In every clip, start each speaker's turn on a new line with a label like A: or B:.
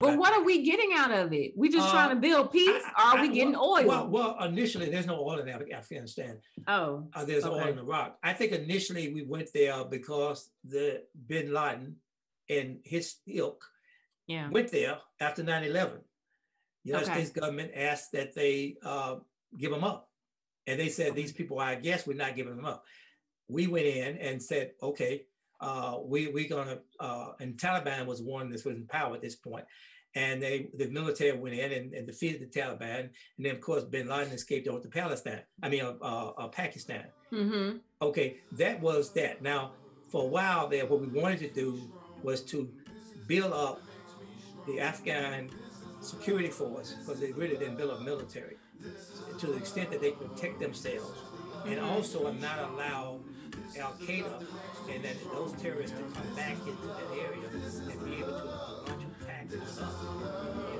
A: But what are we getting out of it? We just uh, trying to build peace, I, I, or are we getting oil?
B: Well, well, initially there's no oil in Afghanistan.
A: Oh,
B: uh, there's okay. oil in Iraq. I think initially we went there because the Bin Laden and his ilk
A: yeah.
B: went there after 9/11. The United okay. States government asked that they uh, give them up, and they said these people, I guess, we're not giving them up. We went in and said, okay, uh, we we're gonna uh, and Taliban was one that was in power at this point, and they the military went in and, and defeated the Taliban, and then of course Bin Laden escaped over to Palestine. I mean, uh, uh, uh Pakistan.
A: Mm-hmm.
B: Okay, that was that. Now, for a while there, what we wanted to do was to build up the Afghan security force because they really didn't build a military to the extent that they protect themselves and also not allow Al Qaeda and that those terrorists to come back into that area and be able to launch attacks in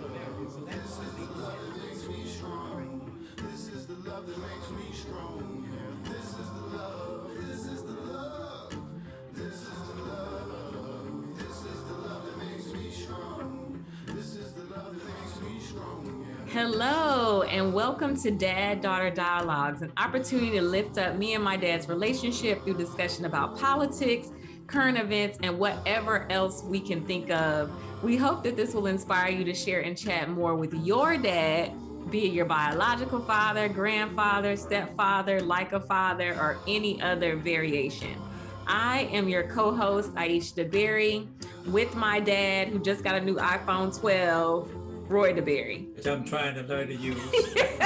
B: America. So that's strong. This is the love that makes me strong. This is the love.
A: Hello, and welcome to Dad Daughter Dialogues, an opportunity to lift up me and my dad's relationship through discussion about politics, current events, and whatever else we can think of. We hope that this will inspire you to share and chat more with your dad, be it your biological father, grandfather, stepfather, like a father, or any other variation. I am your co host, Aisha DeBerry, with my dad, who just got a new iPhone 12 Roy DeBerry.
B: Which I'm trying to learn to use.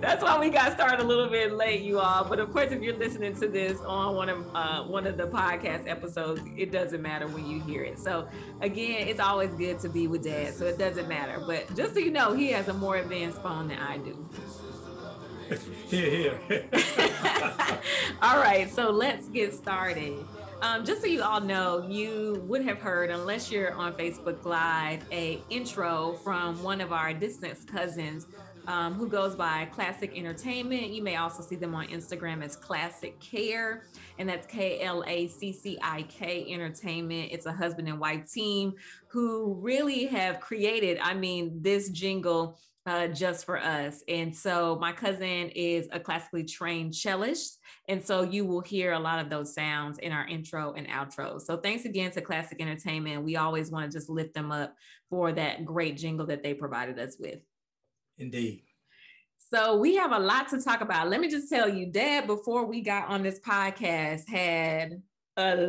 A: That's why we got started a little bit late, you all. But of course, if you're listening to this on one of uh, one of the podcast episodes, it doesn't matter when you hear it. So again, it's always good to be with Dad, so it doesn't matter. But just so you know, he has a more advanced phone than I do.
B: here, here.
A: all right, so let's get started. Um, just so you all know, you would have heard, unless you're on Facebook Live, a intro from one of our distant cousins um, who goes by Classic Entertainment. You may also see them on Instagram as Classic Care, and that's K L A C C I K Entertainment. It's a husband and wife team who really have created, I mean, this jingle uh, just for us. And so my cousin is a classically trained cellist. And so you will hear a lot of those sounds in our intro and outro. So thanks again to Classic Entertainment. We always want to just lift them up for that great jingle that they provided us with.
B: Indeed.
A: So we have a lot to talk about. Let me just tell you, Dad, before we got on this podcast, had a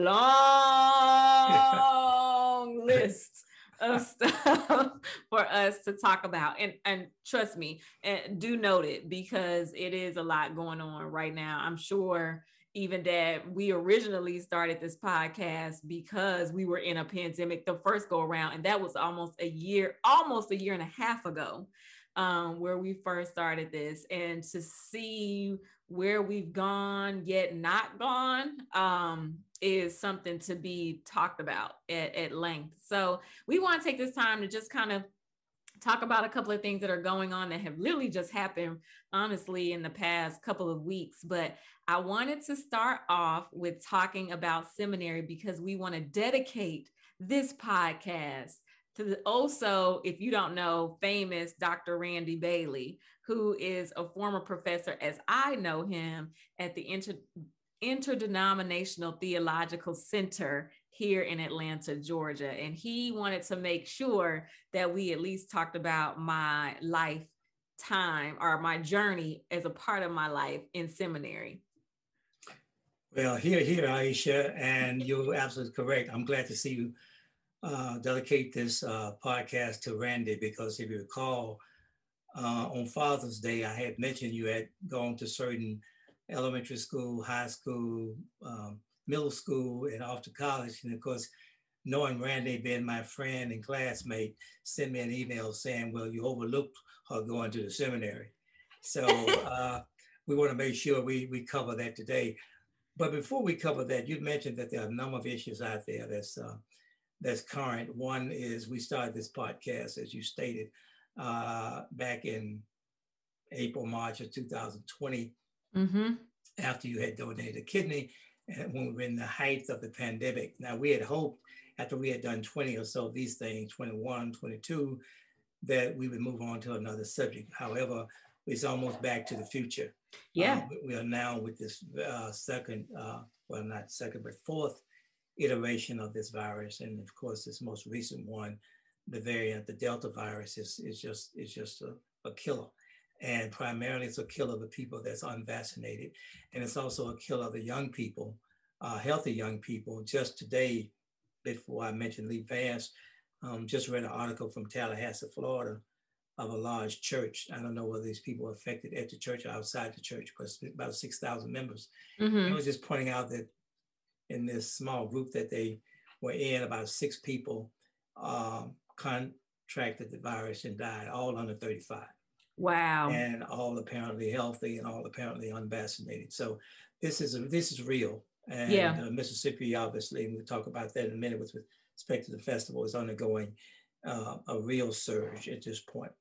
A: long list of stuff for us to talk about. And and trust me, and do note it because it is a lot going on right now. I'm sure even that we originally started this podcast because we were in a pandemic the first go around and that was almost a year almost a year and a half ago um, where we first started this and to see where we've gone yet not gone um, is something to be talked about at, at length. So we want to take this time to just kind of talk about a couple of things that are going on that have literally just happened, honestly, in the past couple of weeks. But I wanted to start off with talking about seminary because we want to dedicate this podcast to the, also, if you don't know, famous Dr. Randy Bailey, who is a former professor, as I know him, at the Inter- Interdenominational Theological Center here in Atlanta, Georgia. And he wanted to make sure that we at least talked about my life time or my journey as a part of my life in seminary.
B: Well, here, here, Aisha, and you're absolutely correct. I'm glad to see you uh, dedicate this uh, podcast to Randy because if you recall, uh, on Father's Day, I had mentioned you had gone to certain elementary school, high school, um, middle school, and off to college. And of course, knowing Randy being my friend and classmate, sent me an email saying, well, you overlooked her going to the seminary. So uh, we want to make sure we, we cover that today. But before we cover that, you mentioned that there are a number of issues out there that's, uh, that's current. One is we started this podcast, as you stated, uh, back in April, March of 2020
A: mm-hmm.
B: after you had donated a kidney and when we were in the height of the pandemic. Now, we had hoped after we had done 20 or so of these things, 21, 22, that we would move on to another subject. However, it's almost back to the future.
A: Yeah.
B: Uh, we are now with this uh, second, uh, well, not second, but fourth iteration of this virus. And of course, this most recent one, the variant, the Delta virus is, is just, is just a, a killer. And primarily it's a killer of the people that's unvaccinated. And it's also a killer of the young people, uh, healthy young people. Just today, before I mentioned Lee Vance, um, just read an article from Tallahassee, Florida, of a large church. I don't know whether these people affected at the church or outside the church, but about 6,000 members. Mm-hmm. I was just pointing out that in this small group that they were in, about six people um, contracted the virus and died, all under 35.
A: Wow.
B: And all apparently healthy and all apparently unvaccinated. So this is a, this is real. And yeah. uh, Mississippi, obviously, and we'll talk about that in a minute with respect to the festival, is undergoing uh, a real surge at this point.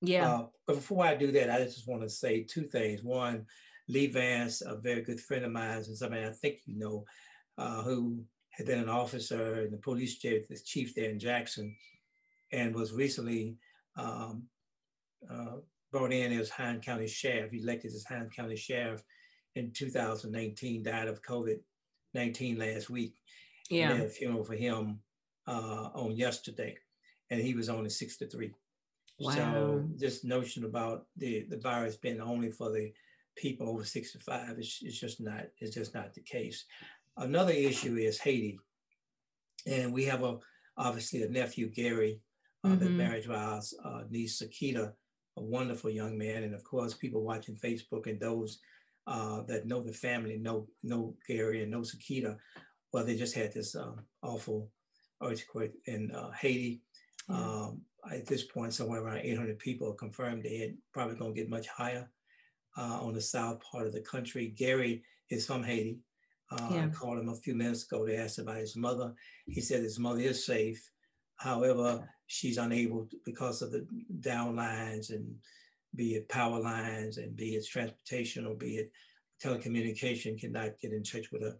A: Yeah. Uh,
B: but before I do that, I just want to say two things. One, Lee Vance, a very good friend of mine, and somebody I think you know, uh, who had been an officer in the police chief, the chief there in Jackson, and was recently um, uh, brought in as Hinds County Sheriff, elected as Hinds County Sheriff in 2019, died of COVID-19 last week.
A: Yeah.
B: We had a funeral for him uh, on yesterday, and he was only 63. Wow. So this notion about the, the virus being only for the people over 65 is, is just not is just not the case. Another issue is Haiti. And we have a obviously a nephew, Gary, uh, mm-hmm. that married to our uh, niece Sakita, a wonderful young man. And of course, people watching Facebook and those uh, that know the family know know Gary and know Sakita. Well, they just had this um, awful earthquake in uh, Haiti. Um, at this point, somewhere around 800 people are confirmed dead. Probably going to get much higher uh, on the south part of the country. Gary is from Haiti. Uh, yeah. I called him a few minutes ago to ask about his mother. He said his mother is safe. However, she's unable to, because of the down lines and be it power lines and be it transportation or be it telecommunication cannot get in touch with her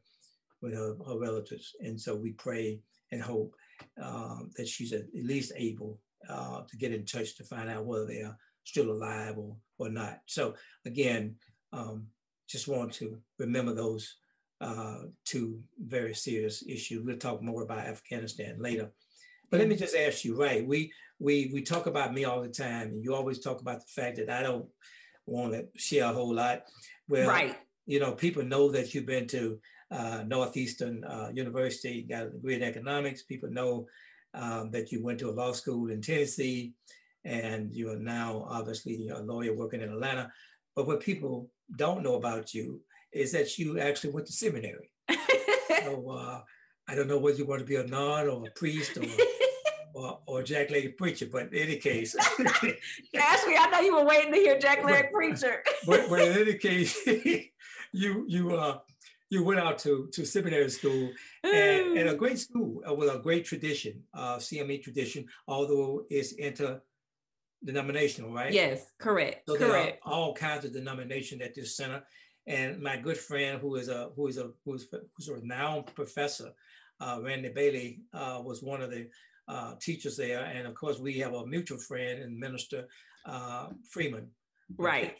B: with her, her relatives. And so we pray and hope um, that she's at least able uh, to get in touch to find out whether they are still alive or, or not. So again, um, just want to remember those uh, two very serious issues. We'll talk more about Afghanistan later. But let me just ask you, right? We we we talk about me all the time, and you always talk about the fact that I don't want to share a whole lot. Well, right. you know, people know that you've been to uh, Northeastern uh, University, got a degree in economics. People know um, that you went to a law school in Tennessee, and you are now obviously a lawyer working in Atlanta. But what people don't know about you is that you actually went to seminary. so uh, I don't know whether you want to be a nun or a priest or or, Jack Lady Preacher, but in any case.
A: Ashley, I know you were waiting to hear Jack Lady Preacher.
B: but, but in any case, you you uh you went out to to seminary school and, and a great school uh, with a great tradition, uh, CME tradition, although it's interdenominational, right?
A: Yes, correct.
B: So
A: correct.
B: there are all kinds of denomination at this center. And my good friend, who is a who is a who's who's a renowned professor, uh, Randy Bailey, uh, was one of the uh, teachers there, and of course we have a mutual friend and minister, uh, Freeman,
A: right,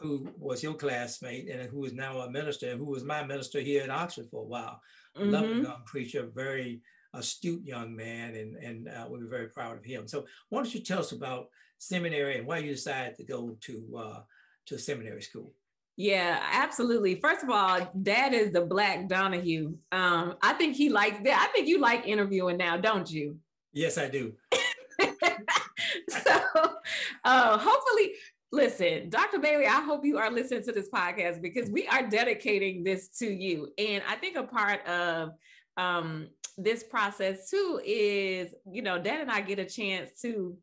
B: who was your classmate and who is now a minister, and who was my minister here at Oxford for a while. Mm-hmm. Lovely young preacher, very astute young man, and and uh, we were very proud of him. So why don't you tell us about seminary and why you decided to go to uh, to seminary school?
A: Yeah, absolutely. First of all, dad is the Black Donahue. Um, I think he likes that. I think you like interviewing now, don't you?
B: Yes, I do.
A: so uh, hopefully, listen, Dr. Bailey, I hope you are listening to this podcast because we are dedicating this to you. And I think a part of um, this process too is, you know, dad and I get a chance to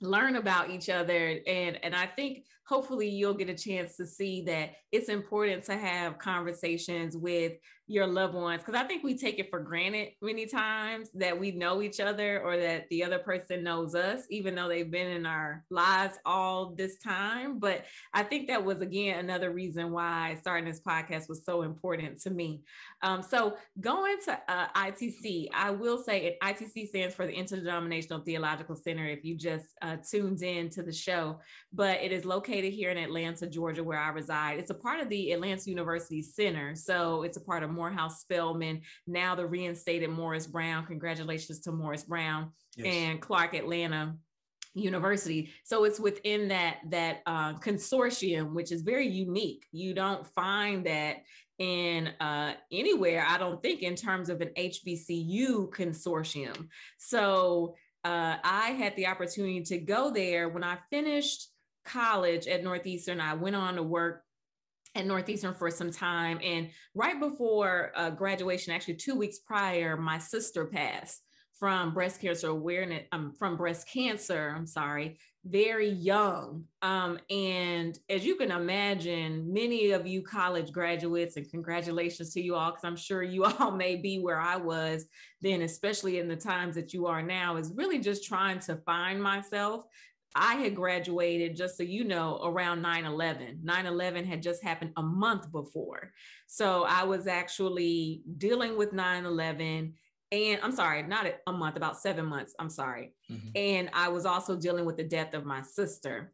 A: learn about each other and and i think hopefully you'll get a chance to see that it's important to have conversations with your loved ones because i think we take it for granted many times that we know each other or that the other person knows us even though they've been in our lives all this time. But i think that was again another reason why starting this podcast was so important to me. Um, so going to uh, itc i will say it, itc stands for the interdenominational theological center if you just uh, tuned in to the show but it is located here in atlanta georgia where i reside it's a part of the atlanta university center so it's a part of Morehouse Spelman, now the reinstated Morris Brown. Congratulations to Morris Brown yes. and Clark Atlanta University. So it's within that that uh, consortium, which is very unique. You don't find that in uh, anywhere, I don't think, in terms of an HBCU consortium. So uh, I had the opportunity to go there when I finished college at Northeastern. I went on to work at Northeastern for some time. And right before uh, graduation, actually two weeks prior, my sister passed from breast cancer awareness, um, from breast cancer, I'm sorry, very young. Um, and as you can imagine, many of you college graduates, and congratulations to you all, because I'm sure you all may be where I was then, especially in the times that you are now, is really just trying to find myself. I had graduated, just so you know, around 9 11. 9 11 had just happened a month before. So I was actually dealing with 9 11. And I'm sorry, not a month, about seven months. I'm sorry. Mm-hmm. And I was also dealing with the death of my sister.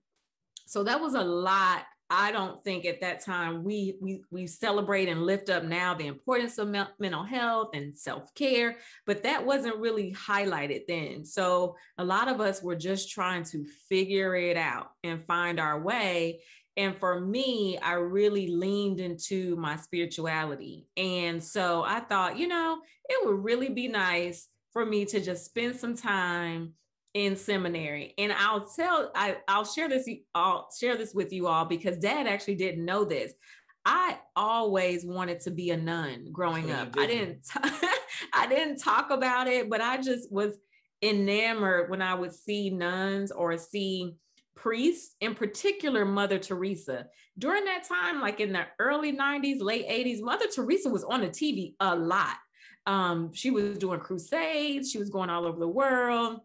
A: So that was a lot I don't think at that time we we we celebrate and lift up now the importance of me- mental health and self-care, but that wasn't really highlighted then. So a lot of us were just trying to figure it out and find our way. And for me, I really leaned into my spirituality. And so I thought, you know, it would really be nice for me to just spend some time in seminary. And i'll tell I, i'll share this i'll share this with you all because dad actually didn't know this. I always wanted to be a nun growing so up. Didn't. i didn't. t- I didn't talk about it but i just was enamored when i would see nuns or see priests in particular mother teresa. During that time like in the early 90s late 80s mother teresa was on the tv a lot. Um, she was doing crusades. She was going all over the world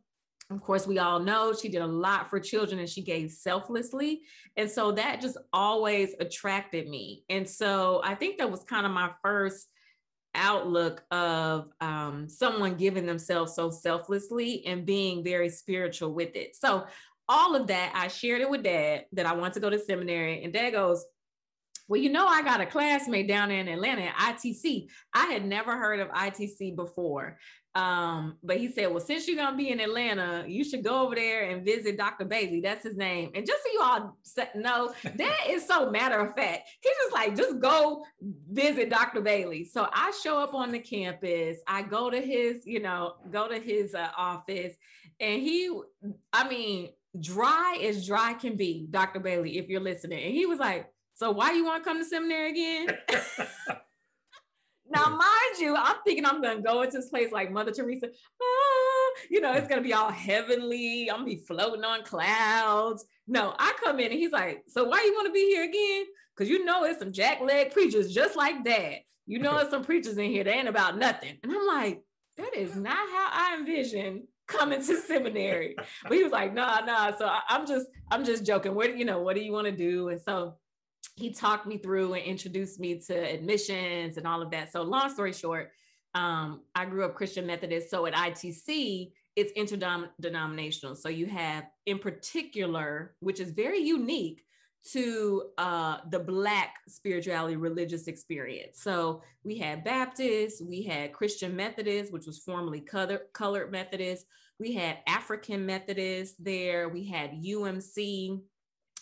A: of course, we all know she did a lot for children and she gave selflessly. And so that just always attracted me. And so I think that was kind of my first outlook of um, someone giving themselves so selflessly and being very spiritual with it. So all of that, I shared it with dad that I want to go to seminary. And dad goes, well, you know, I got a classmate down in Atlanta at ITC. I had never heard of ITC before. Um, but he said, Well, since you're gonna be in Atlanta, you should go over there and visit Dr. Bailey. That's his name. And just so you all know, that is so matter of fact. He's just like, just go visit Dr. Bailey. So I show up on the campus, I go to his, you know, go to his uh, office, and he, I mean, dry as dry can be, Dr. Bailey, if you're listening. And he was like, So why you want to come to seminary again? Now, mind you, I'm thinking I'm gonna go into this place like Mother Teresa. Ah, you know, it's gonna be all heavenly. I'm gonna be floating on clouds. No, I come in and he's like, "So why you want to be here again? Because you know it's some jackleg preachers just like that. You know, it's some preachers in here. They ain't about nothing." And I'm like, "That is not how I envision coming to seminary." But he was like, "Nah, nah." So I, I'm just, I'm just joking. What you know? What do you want to do? And so he talked me through and introduced me to admissions and all of that. So, long story short, um, I grew up Christian Methodist. So at ITC, it's interdenominational. So you have, in particular, which is very unique to uh, the Black spirituality religious experience. So we had Baptists, we had Christian Methodists, which was formerly color, colored Methodist. We had African Methodists there. We had UMC,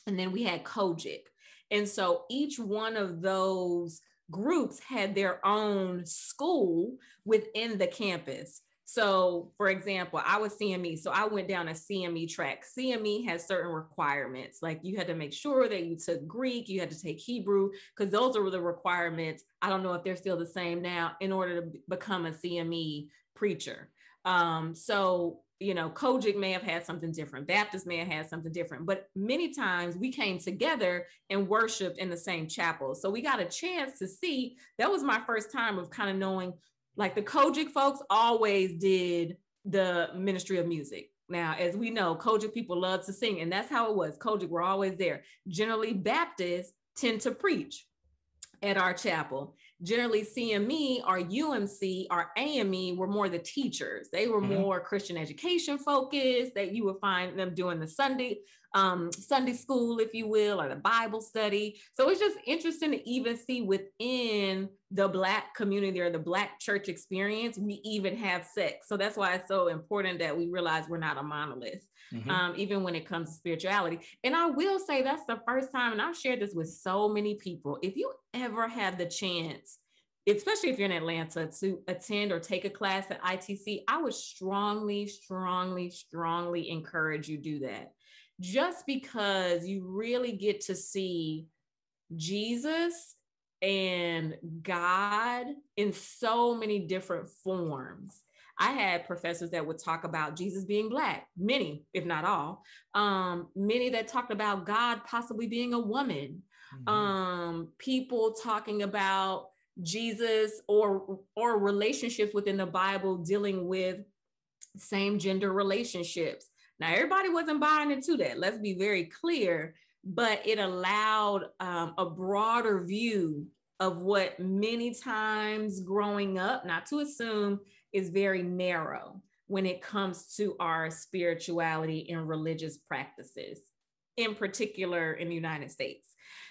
A: and then we had COGIC. And so each one of those groups had their own school within the campus. So, for example, I was CME, so I went down a CME track. CME has certain requirements, like you had to make sure that you took Greek, you had to take Hebrew, because those are the requirements. I don't know if they're still the same now in order to become a CME preacher. Um, so you know, COGIC may have had something different, Baptist may have had something different, but many times we came together and worshiped in the same chapel. So we got a chance to see. That was my first time of kind of knowing, like the COGIC folks always did the ministry of music. Now, as we know, COGIC people love to sing, and that's how it was. COGIC were always there. Generally, Baptists tend to preach at our chapel generally CME or UMC or AME were more the teachers. They were mm-hmm. more Christian education focused that you would find them doing the Sunday um, Sunday school, if you will, or the Bible study. So it's just interesting to even see within the Black community or the Black church experience, we even have sects. So that's why it's so important that we realize we're not a monolith, mm-hmm. um, even when it comes to spirituality. And I will say that's the first time, and I've shared this with so many people. If you ever have the chance, especially if you're in Atlanta, to attend or take a class at ITC, I would strongly, strongly, strongly encourage you do that just because you really get to see Jesus and God in so many different forms. I had professors that would talk about Jesus being black, many, if not all, um, many that talked about God possibly being a woman, mm-hmm. um, people talking about Jesus or or relationships within the Bible dealing with same gender relationships. Now, everybody wasn't buying into that. Let's be very clear, but it allowed um, a broader view of what many times growing up, not to assume, is very narrow when it comes to our spirituality and religious practices, in particular in the United States.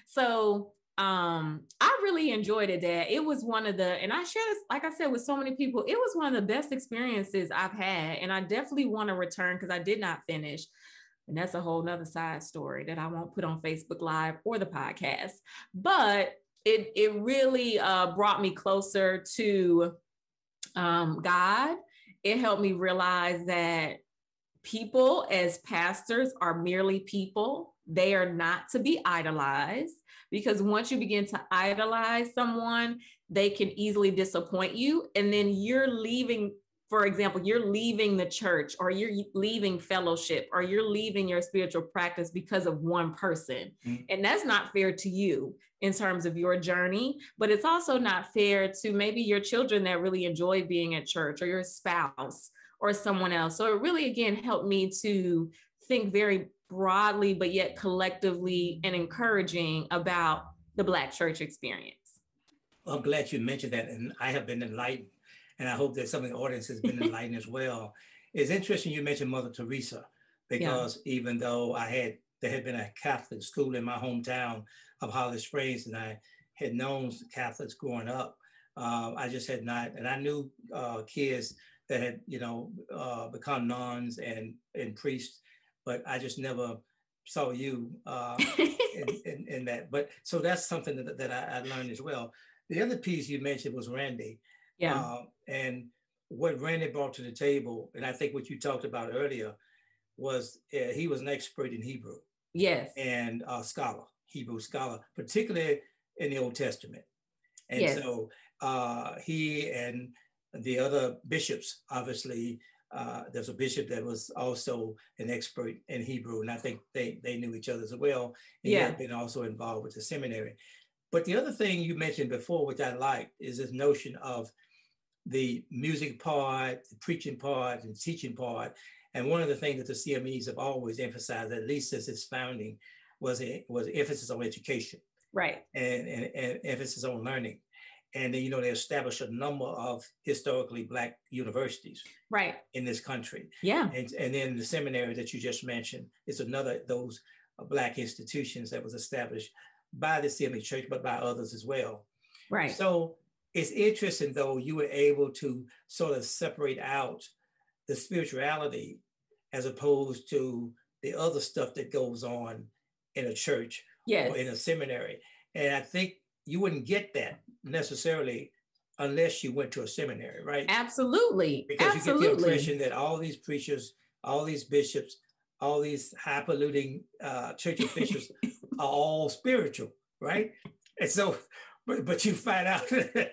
A: So um i really enjoyed it dad. It was one of the and i share this like i said with so many people it was one of the best experiences i've had and i definitely want to return because i did not finish. And that's a whole nother side story that i won't put on facebook live or the podcast. But it it really uh brought me closer to um god. It helped me realize that people as pastors are merely people they are not to be idolized because once you begin to idolize someone, they can easily disappoint you. And then you're leaving, for example, you're leaving the church or you're leaving fellowship or you're leaving your spiritual practice because of one person. Mm-hmm. And that's not fair to you in terms of your journey, but it's also not fair to maybe your children that really enjoy being at church or your spouse or someone else. So it really, again, helped me to think very broadly, but yet collectively and encouraging about the Black church experience.
B: Well, I'm glad you mentioned that, and I have been enlightened, and I hope that some of the audience has been enlightened as well. It's interesting you mentioned Mother Teresa, because yeah. even though I had there had been a Catholic school in my hometown of Holly Springs, and I had known Catholics growing up, uh, I just had not, and I knew uh, kids that had, you know, uh, become nuns and and priests but I just never saw you uh, in, in, in, that. But so that's something that, that I, I, learned as well. The other piece you mentioned was Randy.
A: Yeah. Uh,
B: and what Randy brought to the table, and I think what you talked about earlier, was uh, he was an expert in Hebrew.
A: Yes.
B: And a scholar, Hebrew scholar, particularly in the Old Testament. And yes. so uh, he and the other bishops, obviously, uh, there's a bishop that was also an expert in Hebrew, and I think they, they knew each other as well. And
A: yeah.
B: he had been also involved with the seminary. But the other thing you mentioned before, which I liked, is this notion of the music part, the preaching part, and teaching part. And one of the things that the CMEs have always emphasized, at least since its founding, was a, was emphasis on education,
A: right,
B: and, and, and emphasis on learning and then you know they established a number of historically black universities
A: right.
B: in this country.
A: Yeah.
B: And, and then the seminary that you just mentioned is another those uh, black institutions that was established by the CME church but by others as well.
A: Right.
B: So it's interesting though you were able to sort of separate out the spirituality as opposed to the other stuff that goes on in a church
A: yes.
B: or in a seminary. And i think you wouldn't get that necessarily unless you went to a seminary, right?
A: Absolutely.
B: Because
A: Absolutely.
B: you get the impression that all these preachers, all these bishops, all these high polluting uh, church officials are all spiritual, right? And so, but, but you find out that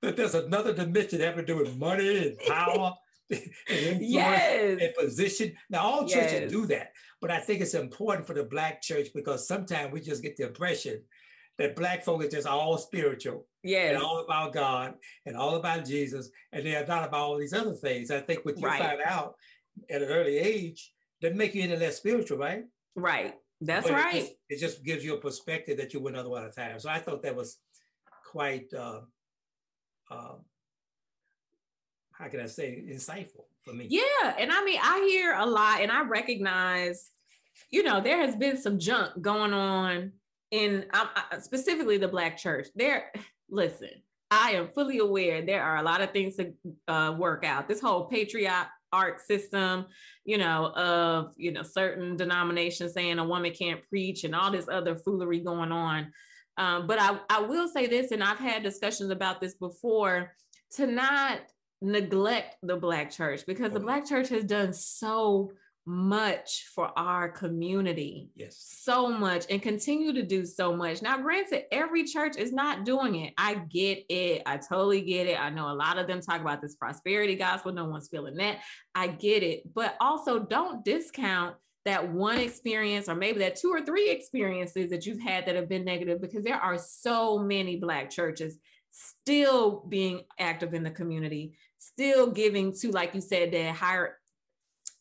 B: there's another dimension having to do with money and power and yes. and position. Now, all churches yes. do that, but I think it's important for the black church because sometimes we just get the impression that black folk is just all spiritual.
A: Yeah.
B: And all about God and all about Jesus. And they're not about all these other things. I think what you right. find out at an early age doesn't make you any less spiritual, right?
A: Right. That's but right.
B: It just, it just, gives you a perspective that you wouldn't otherwise have. So I thought that was quite, uh, uh, how can I say, insightful for me.
A: Yeah. And I mean, I hear a lot and I recognize, you know, there has been some junk going on in specifically the Black church. There, listen, I am fully aware there are a lot of things to uh, work out. This whole patriot art system, you know, of you know certain denominations saying a woman can't preach and all this other foolery going on. Um, but I, I will say this, and I've had discussions about this before, to not neglect the Black church because the Black church has done so much for our community.
B: Yes.
A: So much and continue to do so much. Now, granted, every church is not doing it. I get it. I totally get it. I know a lot of them talk about this prosperity gospel. No one's feeling that. I get it. But also, don't discount that one experience or maybe that two or three experiences that you've had that have been negative because there are so many Black churches still being active in the community, still giving to, like you said, that higher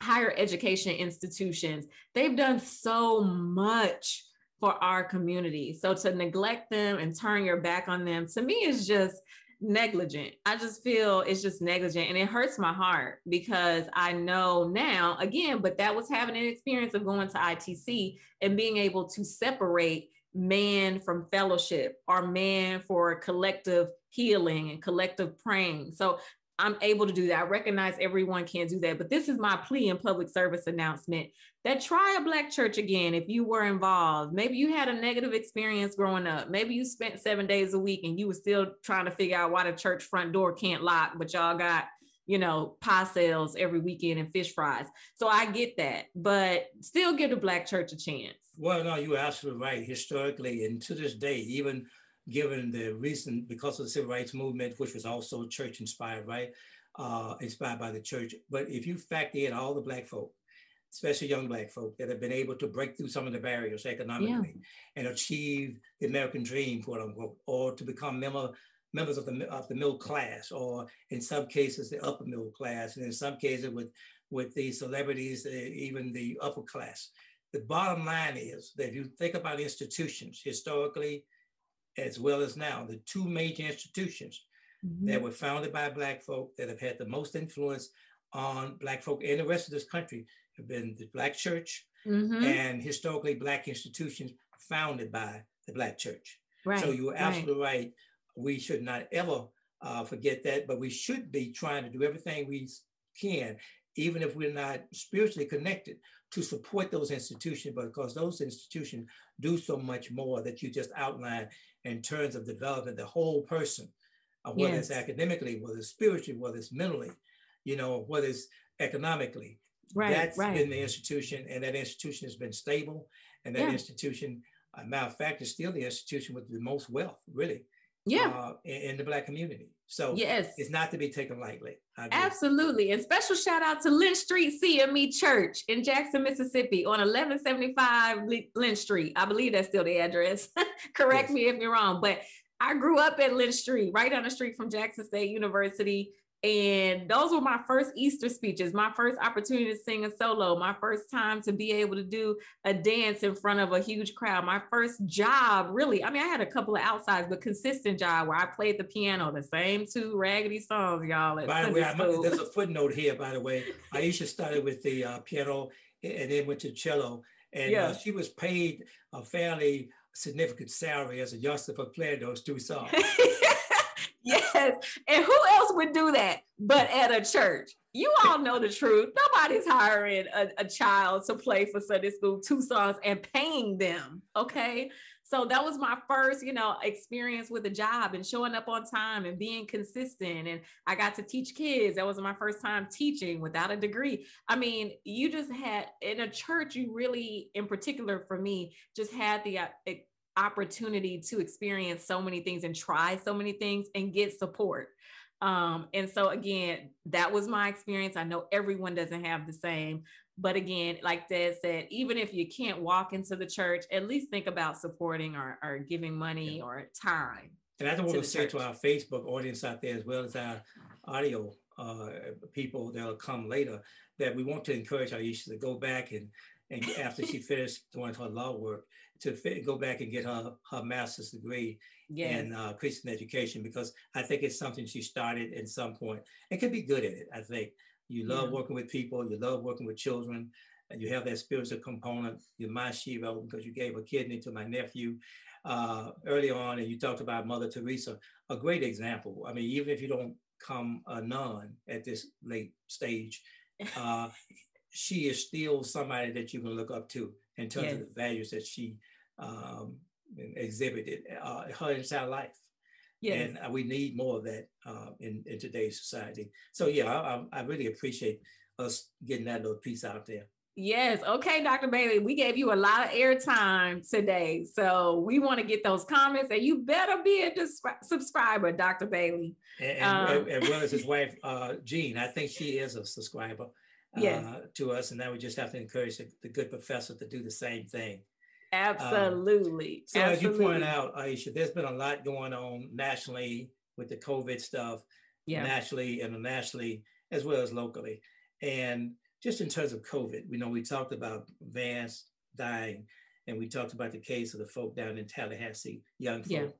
A: higher education institutions. They've done so much for our community. So to neglect them and turn your back on them, to me, is just negligent. I just feel it's just negligent and it hurts my heart because I know now, again, but that was having an experience of going to ITC and being able to separate man from fellowship or man for collective healing and collective praying. So I'm able to do that. I recognize everyone can't do that, but this is my plea and public service announcement that try a Black church again if you were involved. Maybe you had a negative experience growing up. Maybe you spent seven days a week and you were still trying to figure out why the church front door can't lock, but y'all got, you know, pie sales every weekend and fish fries. So I get that, but still give the Black church a chance.
B: Well, no, you're absolutely right. Historically, and to this day, even given the recent, because of the civil rights movement, which was also church inspired, right? Uh, inspired by the church. But if you factor in all the Black folk, especially young Black folk that have been able to break through some of the barriers economically yeah. and achieve the American dream, quote unquote, or to become member, members of the, of the middle class, or in some cases, the upper middle class, and in some cases, with, with the celebrities, uh, even the upper class. The bottom line is that if you think about institutions historically, as well as now, the two major institutions mm-hmm. that were founded by Black folk that have had the most influence on Black folk and the rest of this country have been the Black church mm-hmm. and historically Black institutions founded by the Black church. Right. So you're absolutely right. right. We should not ever uh, forget that, but we should be trying to do everything we can, even if we're not spiritually connected, to support those institutions, because those institutions do so much more that you just outlined in terms of developing the whole person, uh, whether yes. it's academically, whether it's spiritually, whether it's mentally, you know, whether it's economically. Right, That's right. been the institution, and that institution has been stable. And that yeah. institution, a matter of fact, is still the institution with the most wealth, really.
A: Yeah.
B: Uh, in, in the Black community. So
A: yes,
B: it's not to be taken lightly.
A: Absolutely. And special shout out to Lynch Street CME Church in Jackson, Mississippi on 1175 Lynch Street. I believe that's still the address. Correct yes. me if you're wrong, but I grew up at Lynch Street, right down the street from Jackson State University. And those were my first Easter speeches, my first opportunity to sing a solo, my first time to be able to do a dance in front of a huge crowd, my first job, really. I mean, I had a couple of outsides, but consistent job where I played the piano, the same two raggedy songs, y'all.
B: By the way, I'm, there's a footnote here, by the way. Aisha started with the uh, piano and then went to cello. And uh, yeah. uh, she was paid a fairly significant salary as a youngster for playing those two songs.
A: yes. And who else would do that but at a church? You all know the truth. Nobody's hiring a, a child to play for Sunday school two songs and paying them. Okay. So that was my first, you know, experience with a job and showing up on time and being consistent. And I got to teach kids. That was my first time teaching without a degree. I mean, you just had in a church, you really, in particular for me, just had the uh, opportunity to experience so many things and try so many things and get support. Um, and so again, that was my experience. I know everyone doesn't have the same, but again, like Dad said, even if you can't walk into the church, at least think about supporting or, or giving money yeah. or time.
B: And I just want to, to say church. to our Facebook audience out there, as well as our audio uh, people that'll come later, that we want to encourage our youth to go back and and after she finished doing her law work, to fit, go back and get her her master's degree yes. in uh, Christian education because I think it's something she started at some point and could be good at it. I think you love yeah. working with people, you love working with children, and you have that spiritual component. You're my Shiva because you gave a kidney to my nephew uh, early on, and you talked about Mother Teresa, a great example. I mean, even if you don't come a nun at this late stage, uh, she is still somebody that you can look up to in terms yes. of the values that she um, exhibited uh, her entire life. Yes. And uh, we need more of that uh, in, in today's society. So yeah, I, I really appreciate us getting that little piece out there.
A: Yes. Okay, Dr. Bailey, we gave you a lot of airtime today. So we want to get those comments and you better be a subscriber, Dr. Bailey.
B: And, um, as well as his wife, uh, Jean. I think she is a subscriber uh, yes. to us. And now we just have to encourage the, the good professor to do the same thing.
A: Absolutely. Um,
B: so
A: Absolutely.
B: as you point out, Aisha, there's been a lot going on nationally with the COVID stuff, yeah. nationally, internationally, as well as locally. And just in terms of COVID, we know we talked about Vance dying, and we talked about the case of the folk down in Tallahassee, young folk,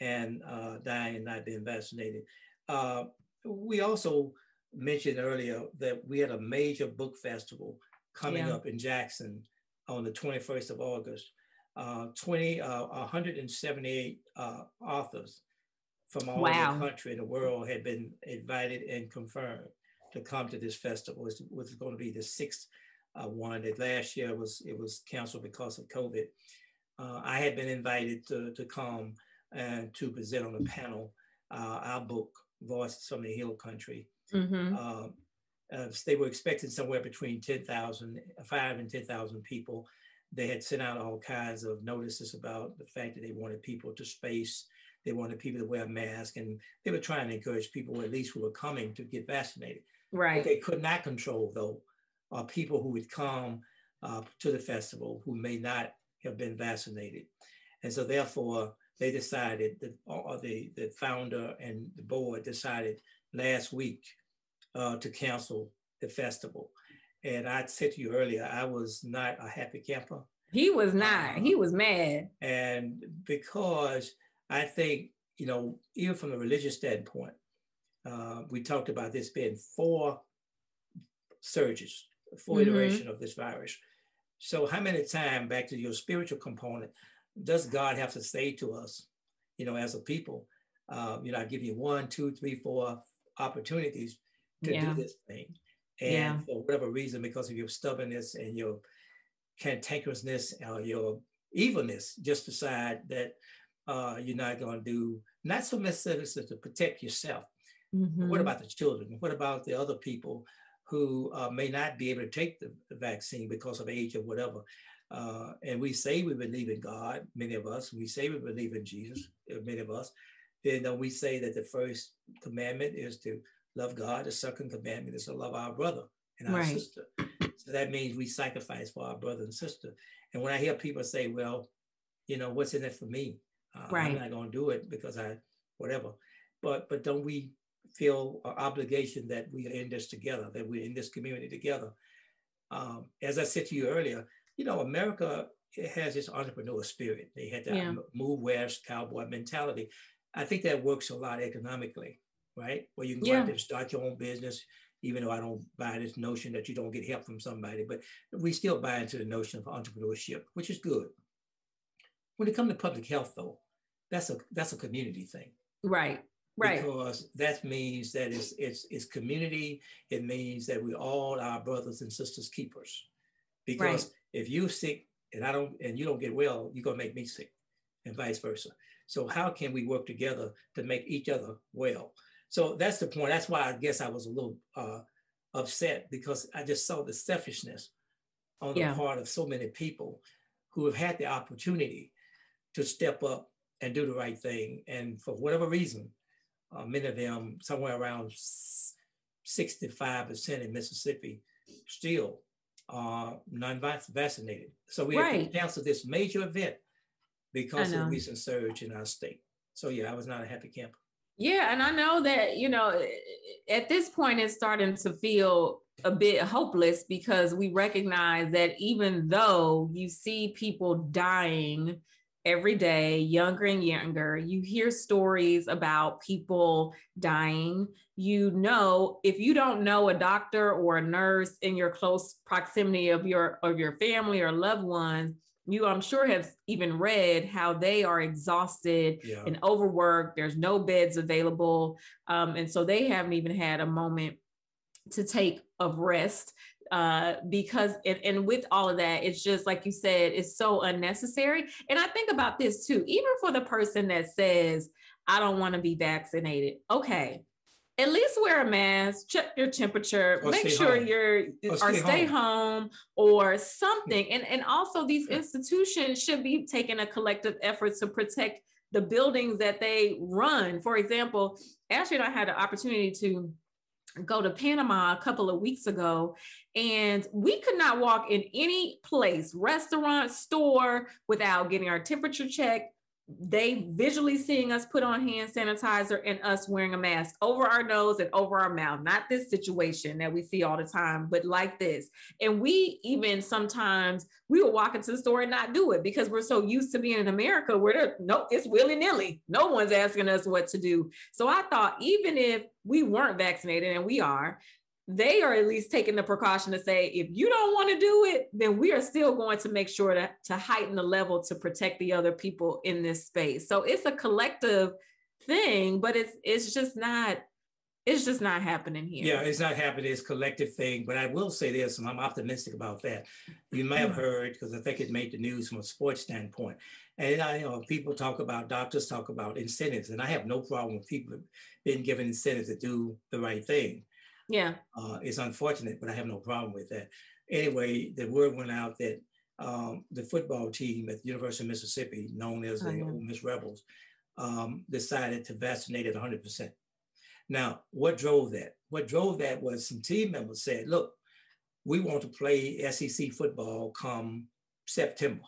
B: yeah. and uh, dying and not being vaccinated. Uh, we also mentioned earlier that we had a major book festival coming yeah. up in Jackson on the 21st of August. Uh, 20, uh, 178 uh, authors from all wow. over the country and the world had been invited and confirmed to come to this festival. It was going to be the sixth uh, one. That last year was it was canceled because of COVID. Uh, I had been invited to, to come and to present on a panel uh, our book, Voices from the Hill Country. Mm-hmm. Um, uh, they were expecting somewhere between 10,000, 5 and 10,000 people. They had sent out all kinds of notices about the fact that they wanted people to space, they wanted people to wear masks, and they were trying to encourage people, at least who were coming, to get vaccinated.
A: Right.
B: What they could not control, though, are people who would come uh, to the festival who may not have been vaccinated. And so, therefore, they decided that uh, the, the founder and the board decided last week uh, to cancel the festival. And I said to you earlier, I was not a happy camper.
A: He was not. Uh, he was mad.
B: And because I think, you know, even from a religious standpoint, uh, we talked about this being four surges, 4 mm-hmm. iteration of this virus. So how many times, back to your spiritual component, does God have to say to us, you know, as a people, uh, you know, I give you one, two, three, four opportunities to yeah. do this thing. And yeah. for whatever reason, because of your stubbornness and your cantankerousness or your evilness, just decide that uh, you're not going to do, not so necessarily to protect yourself, Mm-hmm. What about the children? What about the other people who uh, may not be able to take the, the vaccine because of age or whatever? Uh, and we say we believe in God, many of us. We say we believe in Jesus, uh, many of us. Then uh, we say that the first commandment is to love God. The second commandment is to love our brother and our right. sister. So that means we sacrifice for our brother and sister. And when I hear people say, well, you know, what's in it for me? Uh, right. I'm not going to do it because I, whatever. But but don't we feel an obligation that we are in this together, that we're in this community together. Um, as I said to you earlier, you know, America has this entrepreneur spirit. They had that yeah. move west cowboy mentality. I think that works a lot economically, right? Where you can go yeah. out there and start your own business, even though I don't buy this notion that you don't get help from somebody, but we still buy into the notion of entrepreneurship, which is good. When it comes to public health, though, that's a that's a community thing.
A: Right. Right.
B: Because that means that it's, it's, it's community. It means that we all are brothers and sisters keepers. Because right. if you sick and I don't, and you don't get well, you're going to make me sick and vice versa. So how can we work together to make each other well? So that's the point. That's why I guess I was a little uh, upset because I just saw the selfishness on yeah. the part of so many people who have had the opportunity to step up and do the right thing. And for whatever reason, uh, many of them, somewhere around 65% in Mississippi, still are non-vaccinated. So we right. have to cancel this major event because of the recent surge in our state. So yeah, I was not a happy camper.
A: Yeah, and I know that you know eh, eh, at this point it's starting to feel a bit hopeless because we recognize that even though you see people dying every day, younger and younger, you hear stories about people dying. You know, if you don't know a doctor or a nurse in your close proximity of your of your family or loved ones, you i'm sure have even read how they are exhausted yeah. and overworked. There's no beds available. Um, and so they haven't even had a moment to take of rest uh, because and, and with all of that it's just like you said it's so unnecessary. And i think about this too even for the person that says i don't want to be vaccinated. Okay at least wear a mask, check your temperature, or make sure home. you're or, or stay, home. home. or something. Hmm. And and also these hmm. institutions should be taking a collective effort to protect the buildings that they run. For example, Ashley and I had an opportunity to go to Panama a couple of weeks ago, and we could not walk in any place, restaurant, store, without getting our temperature checked, they visually seeing us put on hand sanitizer and us wearing a mask over our nose and over our mouth not this situation that we see all the time but like this. And we even sometimes we will walk into the store and not do it because we're so used to being in america where no it's willy-nilly. No one's asking us what to do. So i thought even if we weren't vaccinated and we are they are at least taking the precaution to say if you don't want to do it then we are still going to make sure to, to heighten the level to protect the other people in this space. So it's a collective thing but it's it's just not it's just not happening here.
B: Yeah it's not happening. It's collective thing. But i will say this and i'm optimistic about that. You may have mm. heard because i think it made the news from a sports standpoint. And I, you know people talk about doctors talk about incentives and i have no problem with people being given incentives to do the right thing
A: yeah.
B: Uh, it's unfortunate, but I have no problem with that. Anyway, the word went out that um, the football team at the University of Mississippi, known as the oh, Ole Miss Rebels, um, decided to vaccinate at 100%. Now, what drove that? What drove that was some team members said, look, we want to play SEC football come September.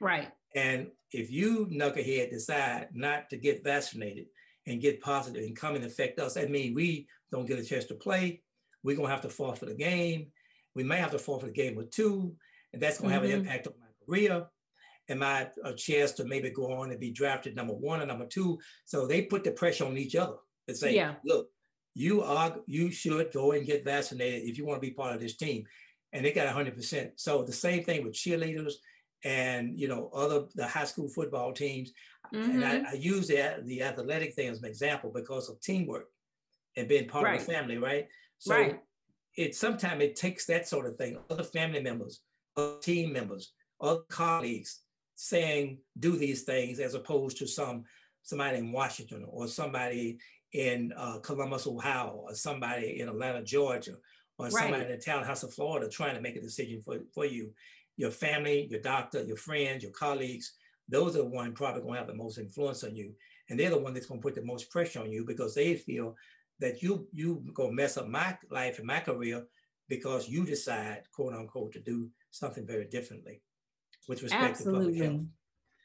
A: Right.
B: And if you knucklehead decide not to get vaccinated and get positive and come and affect us, that means we don't get a chance to play. We're gonna have to forfeit the game. We may have to forfeit a game or two, and that's gonna mm-hmm. have an mm-hmm. impact on my career and my a chance to maybe go on and be drafted number one or number two. So they put the pressure on each other and say, yeah. look, you are you should go and get vaccinated if you want to be part of this team. And they got 100%. So the same thing with cheerleaders and you know other the high school football teams. Mm-hmm. And I, mm-hmm. I use the, the athletic thing as an example because of teamwork and being part right. of the family, right? So right. it sometimes it takes that sort of thing, other family members, other team members, other colleagues saying do these things as opposed to some somebody in Washington or somebody in uh, Columbus, Ohio, or somebody in Atlanta, Georgia, or right. somebody in the townhouse of Florida trying to make a decision for, for you. Your family, your doctor, your friends, your colleagues, those are the one probably going to have the most influence on you. And they're the one that's going to put the most pressure on you because they feel that you you gonna mess up my life and my career because you decide, quote unquote, to do something very differently with respect Absolutely. to public health.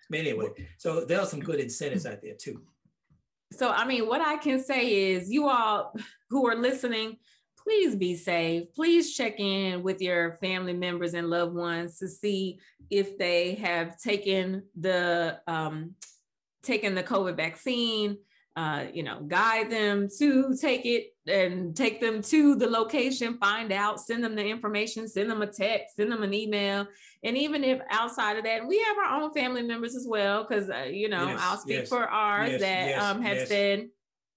B: But anyway, so there are some good incentives out there too.
A: So I mean, what I can say is you all who are listening, please be safe. Please check in with your family members and loved ones to see if they have taken the um, taken the COVID vaccine uh, you know, guide them to take it and take them to the location, find out, send them the information, send them a text, send them an email. And even if outside of that, we have our own family members as well, because, uh, you know, yes, I'll speak yes, for ours yes, that um, have said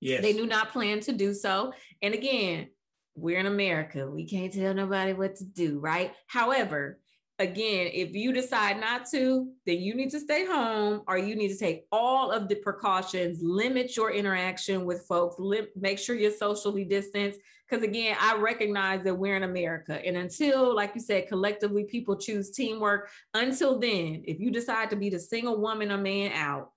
A: they do not plan to do so. And again, we're in America. We can't tell nobody what to do, right? However, again, if you decide not to, then you need to stay home or you need to take all of the precautions, limit your interaction with folks, lim- make sure you're socially distanced. Because again, I recognize that we're in America. And until, like you said, collectively people choose teamwork, until then, if you decide to be the single woman or man out,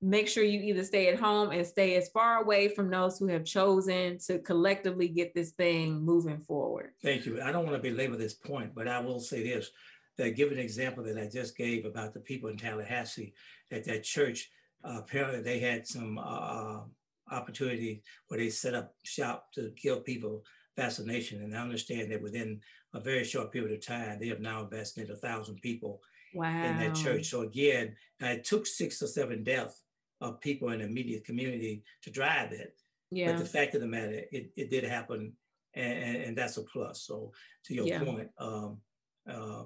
A: make sure you either stay at home and stay as far away from those who have chosen to collectively get this thing moving forward.
B: Thank you. I don't want to belabor this point, but I will say this that give an example that I just gave about the people in Tallahassee at that church. Uh, apparently, they had some uh, opportunity where they set up shop to kill people vaccination. And I understand that within a very short period of time, they have now vaccinated a thousand people wow. in that church. So again, it took six or seven deaths of people in the immediate community to drive it. Yeah. But the fact of the matter, it, it did happen, and, and that's a plus. So to your yeah. point, um, uh,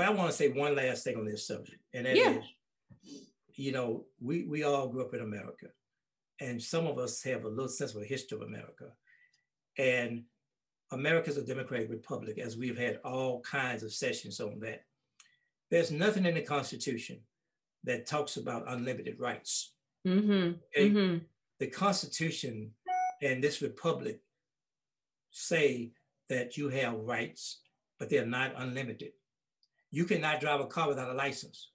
B: but I want to say one last thing on this subject, and that yeah. is, you know, we we all grew up in America, and some of us have a little sense of a history of America, and America is a democratic republic, as we've had all kinds of sessions on that. There's nothing in the Constitution that talks about unlimited rights. Mm-hmm. Okay? Mm-hmm. The Constitution and this republic say that you have rights, but they're not unlimited. You cannot drive a car without a license.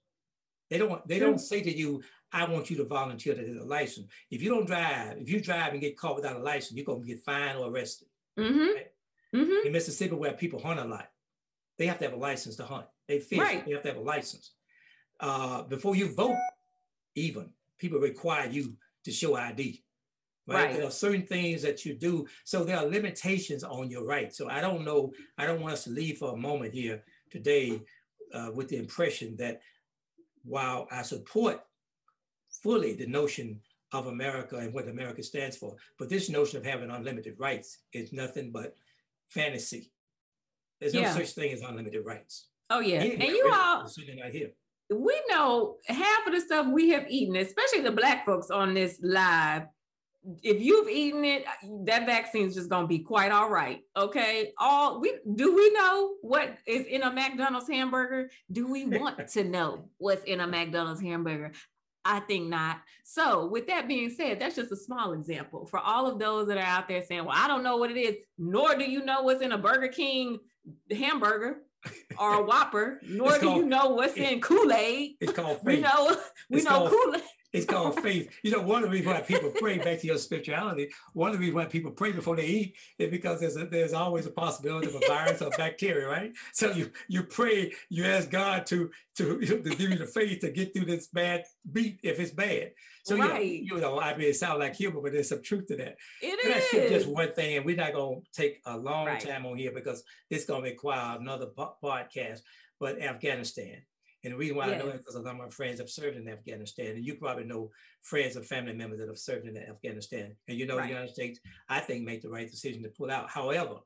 B: They don't. They don't say to you, "I want you to volunteer to get a license." If you don't drive, if you drive and get caught without a license, you're gonna get fined or arrested. Mm-hmm. Right? Mm-hmm. In Mississippi, where people hunt a lot, they have to have a license to hunt. They fish. Right. They have to have a license. Uh, before you vote, even people require you to show ID. Right? right? There are certain things that you do. So there are limitations on your right. So I don't know. I don't want us to leave for a moment here today uh, with the impression that while I support fully the notion of America and what America stands for, but this notion of having unlimited rights is nothing but fantasy. There's no yeah. such thing as unlimited rights.
A: Oh yeah, and you all sitting out here. We know half of the stuff we have eaten, especially the black folks on this live. If you've eaten it, uh, that vaccine is just gonna be quite all right. Okay. All we do we know what is in a McDonald's hamburger? Do we want to know what's in a McDonald's hamburger? I think not. So, with that being said, that's just a small example for all of those that are out there saying, Well, I don't know what it is, nor do you know what's in a Burger King hamburger or a Whopper, nor it's do called, you know what's in Kool Aid.
B: It's called
A: faith. We know, we it's know Kool Aid.
B: It's called faith. You know, one of the reasons why people pray, back to your spirituality, one of the reasons why people pray before they eat is because there's a, there's always a possibility of a virus or bacteria, right? So you you pray, you ask God to to, to give you the faith to get through this bad beat if it's bad. So right. you, know, you know, I mean, it sounds like humor, but there's some truth to that.
A: It
B: but
A: is.
B: That's just one thing, and we're not gonna take a long right. time on here because it's gonna require another podcast. But Afghanistan, and the reason why yes. I know it because a lot of my friends have served in Afghanistan, and you probably know friends and family members that have served in Afghanistan. And you know, right. the United States, I think, made the right decision to pull out. However,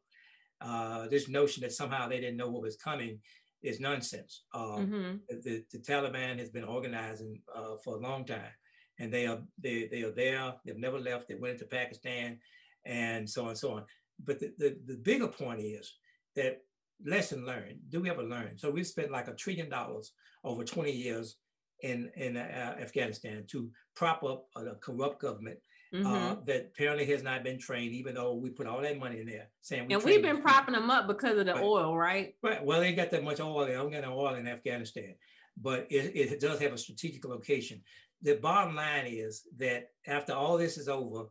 B: uh, this notion that somehow they didn't know what was coming is nonsense. Um, mm-hmm. the, the, Taliban has been organizing uh, for a long time, and they are they, they are there. They've never left. They went into Pakistan, and so on and so on. But the, the, the bigger point is that lesson learned. Do we ever learn? So we've spent like a trillion dollars over 20 years in in uh, Afghanistan to prop up a, corrupt government uh, mm-hmm. uh, that apparently has not been trained, even though we put all that money in there.
A: Saying we and we've been propping them up because of the right. oil, right?
B: Right. Well, they ain't got that much oil. They don't got no oil in Afghanistan, but it, it does have a strategic location. The bottom line is that after all this is over,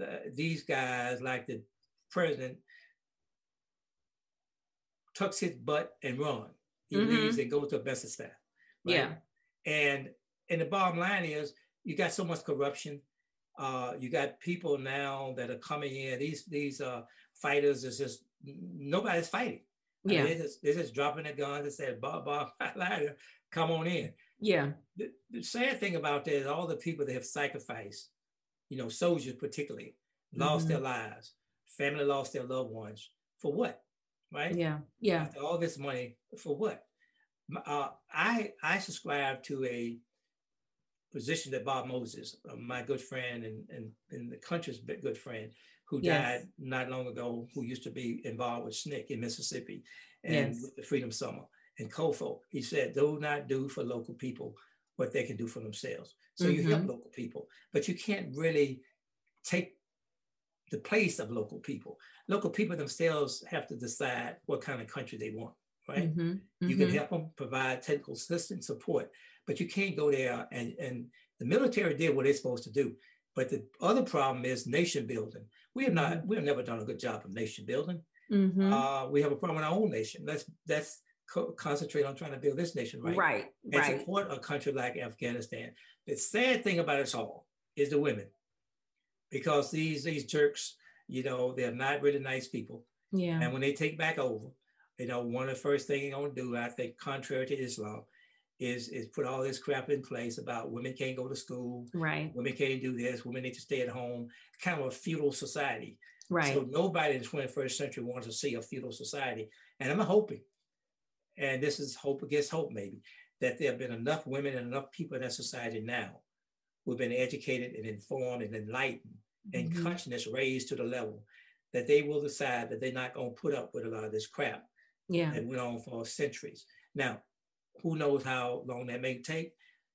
B: uh, these guys, like the president, tucks his butt and run. He mm-hmm. leaves and goes to Bezostan. Right?
A: Yeah.
B: And and the bottom line is you got so much corruption. Uh, you got people now that are coming in. These these uh, fighters is just nobody's fighting. Yeah, I mean, they're, just, they're just dropping their guns and saying, "Bob, Bob, come on in."
A: Yeah.
B: The, the, sad thing about that is all the people that have sacrificed, you know, soldiers particularly, lost mm-hmm. their lives, family lost their loved ones for what? Right?
A: Yeah, yeah.
B: After all this money for what? Uh, I I subscribe to a position that Bob Moses, uh, my good friend and, and, and the country's good friend, who yes. died not long ago, who used to be involved with SNCC in Mississippi and yes. with the Freedom Summer and COFO. He said, do not do for local people what they can do for themselves. So mm-hmm. you help mm-hmm. local people, but you can't really take the place of local people. Local people themselves have to decide what kind of country they want, right? Mm-hmm, you mm-hmm. can help them provide technical assistance support, but you can't go there and, and the military did what they're supposed to do. But the other problem is nation building. We have not, we have never done a good job of nation building. Mm-hmm. Uh, we have a problem in our own nation. Let's let's co- concentrate on trying to build this nation right.
A: Right.
B: And
A: right.
B: support a country like Afghanistan. The sad thing about us all is the women, because these these jerks, you know, they're not really nice people.
A: Yeah.
B: And when they take back over, you know, one of the first things they're gonna do, I think, contrary to Islam, is is put all this crap in place about women can't go to school,
A: right?
B: Women can't do this. Women need to stay at home. Kind of a feudal society,
A: right?
B: So nobody in the 21st century wants to see a feudal society. And I'm hoping, and this is hope against hope, maybe, that there have been enough women and enough people in that society now who've been educated and informed and enlightened and mm-hmm. consciousness raised to the level that they will decide that they're not going to put up with a lot of this crap
A: yeah.
B: that went on for centuries. Now, who knows how long that may take?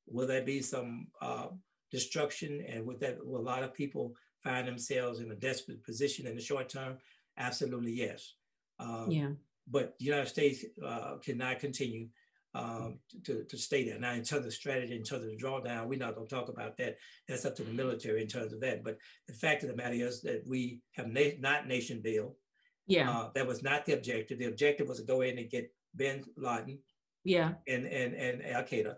B: Will there be some uh, destruction? And would that will a lot of people find themselves in a desperate position in the short term? Absolutely yes.
A: Um, yeah.
B: But the United States uh, cannot continue um, to, to stay there. Now, in terms of strategy, in terms of the drawdown, we're not going to talk about that. That's up to the military in terms of that. But the fact of the matter is that we have na- not nation build.
A: Yeah. Uh,
B: that was not the objective. The objective was to go in and get bin Laden
A: yeah.
B: And and and Al Qaeda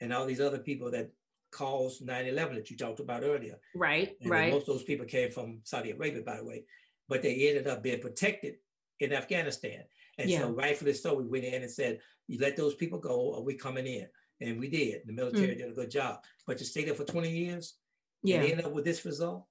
B: and all these other people that caused 9-11 that you talked about earlier.
A: Right.
B: And
A: right.
B: Most of those people came from Saudi Arabia, by the way, but they ended up being protected in Afghanistan. And yeah. so rightfully so, we went in and said, you let those people go or we coming in. And we did. The military mm. did a good job. But to stay there for 20 years
A: yeah.
B: and end up with this result,